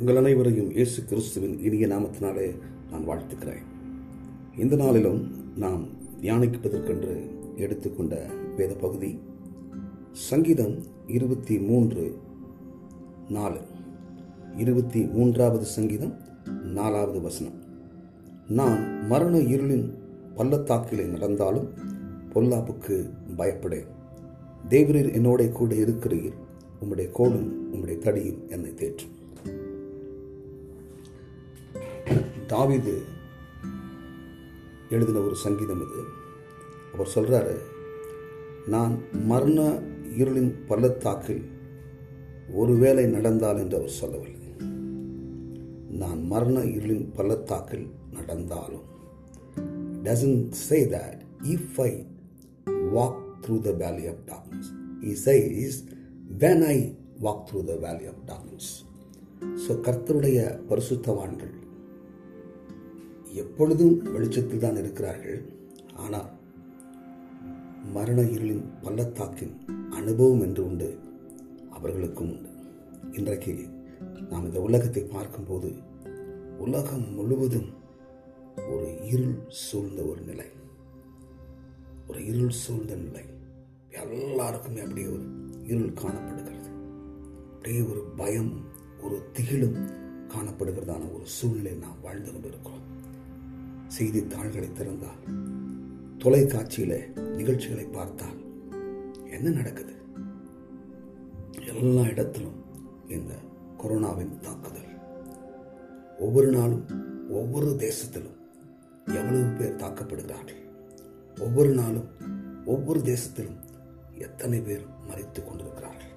உங்கள் அனைவரையும் இயேசு கிறிஸ்துவின் இனிய நாமத்தினாலே நான் வாழ்த்துக்கிறேன். இந்த நாளிலும் நாம் தியானிப்பதற்கென்று எடுத்துக்கொண்ட வேத பகுதி சங்கீதம் இருபத்தி மூன்று நாலு. இருபத்தி மூன்றாவது சங்கீதம் நாலாவது வசனம். நான் மரண இருளின் பள்ளத்தாக்கிலே நடந்தாலும் பொல்லாப்புக்கு பயப்படேன். தேவரீர் என்னோட கூட இருக்கிறீர். உம்முடைய கோடும் உம்முடைய தடியும் என்னை தேற்றும். தாவிது எழுதின ஒரு சங்கீதம் இது. அவர் சொல்கிறாரு நான் மரண இருளின் பள்ளத்தாக்கில் ஒருவேளை நடந்தால் என்று அவர் சொல்லவில்லை. நான் மரண இருளின் பள்ளத்தாக்கில் நடந்தாலும் doesn't say that if I walk through the valley of darkness E He is when I walk through the valley of darkness so கர்த்தருடைய பரிசுத்தவான்கள் எப்பொழுதும் வெளிச்சத்தில் தான் இருக்கிறார்கள். ஆனால் மரண இருளின் பள்ளத்தாக்கின் அனுபவம் என்று உண்டு அவர்களுக்கும் உண்டு. இன்றைக்கு நாம் இந்த உலகத்தை பார்க்கும்போது உலகம் முழுவதும் ஒரு இருள் சூழ்ந்த ஒரு நிலை. ஒரு இருள் சூழ்ந்த நிலை. எல்லாருக்குமே அப்படியே ஒரு இருள் காணப்படுகிறது. அப்படியே ஒரு பயம் ஒரு திகிலும் காணப்படுகிறதான ஒரு சூழ்நிலை நாம் வாழ்ந்து கொண்டிருக்கிறோம். செய்தித்தாள்களை திறந்தால் தொலைக்காட்சியில நிகழ்ச்சிகளை பார்த்தால் என்ன நடக்குது? எல்லா இடத்திலும் இந்த கொரோனாவின் தாக்குதல். ஒவ்வொரு நாளும் ஒவ்வொரு தேசத்திலும் எவ்வளவு பேர் தாக்கப்படுகிறார்கள்? ஒவ்வொரு நாளும் ஒவ்வொரு தேசத்திலும் எத்தனை பேர் மறித்து கொண்டிருக்கிறார்கள்?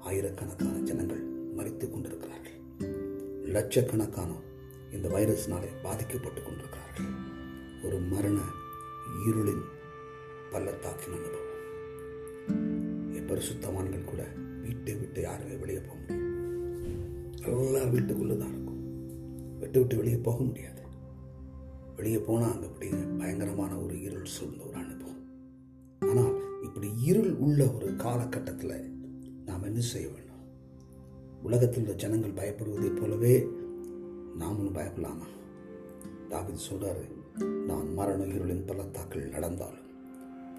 ஆயிரக்கணக்கான ஜனங்கள் மறித்து கொண்டிருக்கிறார்கள். லட்சக்கணக்கான இந்த வைரஸ்னாலே பாதிக்கப்பட்டு கொண்டிருக்கிறார்கள். ஒரு மரண இருளின் பள்ளத்தாக்கின் அனுபவம். என் பரிசுத்தவான்கள் கூட வீட்டை விட்டு யாருமே வெளியே போக முடியும் எல்லாரும் வீட்டுக்குள்ளே தான் இருக்கும். விட்டு விட்டு வெளியே போக முடியாது. வெளியே போனால் அங்கே அப்படி பயங்கரமான ஒரு இருள் சூழ்ந்த ஒரு அனுபவம். ஆனால் இப்படி இருள் உள்ள ஒரு காலகட்டத்தில் நாம் என்ன செய்ய வேண்டும்? உலகத்தில் உள்ள ஜனங்கள் பயப்படுவதைப் போலவே நாமளும் பயப்படலாமா? தாவித் சொல்கிறாரு நான் மரண இருளின் பள்ளத்தாக்கள் நடந்தாலும்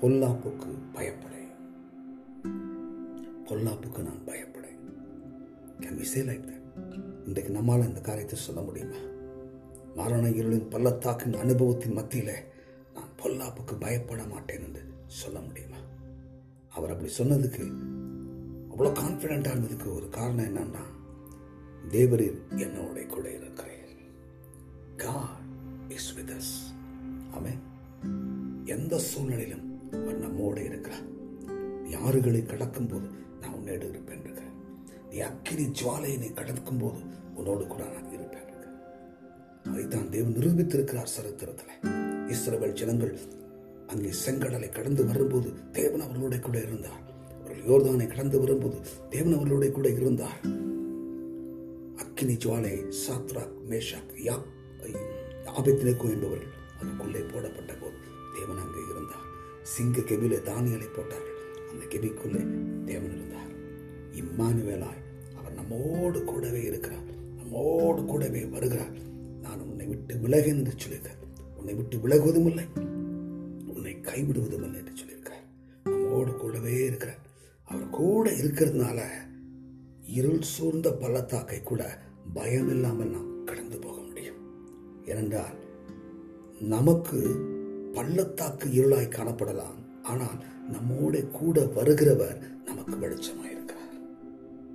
பொல்லாப்புக்கு பயப்படேன். பொல்லாப்புக்கு நான் பயப்படேன். Can we say like that இன்றைக்கு நம்மால் இந்த காரியத்தை சொல்ல முடியுமா? மரண இருளின் பள்ளத்தாக்கின் அனுபவத்தின் மத்தியில் நான் பொல்லாப்புக்கு பயப்பட மாட்டேன் என்று சொல்ல முடியுமா? அவர் அப்படி சொன்னதுக்கு அவ்வளோ கான்ஃபிடென்ட்டாக இருந்ததுக்கு ஒரு காரணம் என்னன்னா தேவரீர் என்னோட கூட இருக்கிறேன் God is with us amen எந்த சூழ்நிலையிலும் அவர் நம்மோடு இருக்கிறார். நீ கடக்கும் போது நான் உன்னோடு இருப்பேன் இருக்கிறேன் நீ அக்கினி ஜுவாலையினை கடக்கும் போது உன்னோடு கூட நான் இருப்பேன் இருக்கிறேன் அதைத்தான் தேவன் நிரூபித்திருக்கிறார் சரித்திரத்தில். இஸ்ரவேல் ஜனங்கள் அங்கே செங்கடலை கடந்து வரும்போது தேவன் அவர்களோட கூட இருந்தார். அவர்கள் யோர்தானை கடந்து வரும்போது தேவன் அவர்களோட கூட இருந்தார். அக்கினி ஜுவாலை சாத்ராக் மேஷாக் யாக் ஆபத்திலேக்கோ என்பவர்கள் அதுக்குள்ளே போடப்பட்ட போது தேவன் அங்கே இருந்தார். சிங்க கெபிலே தானியலை போட்டார்கள் அந்த கெபிக்குள்ளே தேவன் இருந்தார். இம்மானுவேலாய் அவர் நம்மோடு கூடவே இருக்கிறார். நம்மோடு கூடவே வருகிறார். நான் உன்னை விட்டு விலகேன் என்று சொல்லியிருக்கார். உன்னை விட்டு விலகுவதும் இல்லை. உன்னை கைவிடுவதும் இல்லை என்று சொல்லியிருக்கார். நம்மோடு கூடவே இருக்கிறார். அவர் கூட இருக்கிறதுனால இருள் சூழ்ந்த பள்ளத்தாக்கை கூட பயம் இல்லாமல் நாம் கடந்து போக முடியும். ஏனென்றால் நமக்கு பள்ளத்தாக்கு இருளாய் காணப்படலாம். ஆனால் நம்மோட கூட வருகிறவர் நமக்கு வெளிச்சமாயிருக்கிறார்.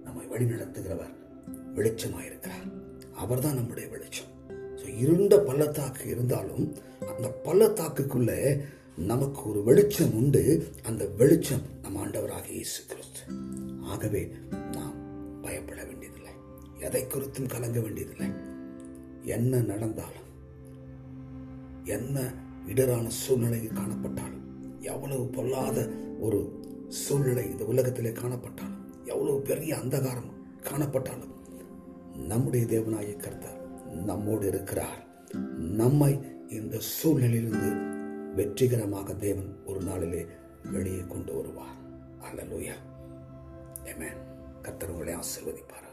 நம்மை வழி நடத்துகிறவர் வெளிச்சமாயிருக்கிறார். அவர் தான் நம்முடைய வெளிச்சம். ஸோ இருண்ட பள்ளத்தாக்கு இருந்தாலும் அந்த பள்ளத்தாக்குக்குள்ளே நமக்கு ஒரு வெளிச்சம் உண்டு. அந்த வெளிச்சம் நம் ஆண்டவராக இயேசு கிறிஸ்து. ஆகவே நாம் பயப்பட வேண்டியது எதை குறித்தும் கலங்க வேண்டியதில்லை. என்ன நடந்தாலும் என்ன இடரான சூழ்நிலையில் காணப்பட்டாலும் எவ்வளவு பொல்லாத ஒரு சூழ்நிலை இந்த உலகத்திலே காணப்பட்டாலும் எவ்வளவு பெரிய அந்தகாரம் காணப்பட்டாலும் நம்முடைய தேவனாய கர்த்தர் நம்மோடு இருக்கிறார். நம்மை இந்த சூழ்நிலையிலிருந்து வெற்றிகரமாக தேவன் ஒரு நாளிலே வெளியே கொண்டு வருவார். அல்லலூயா. Amen. கர்த்தர் உங்களை ஆசீர்வதிப்பார்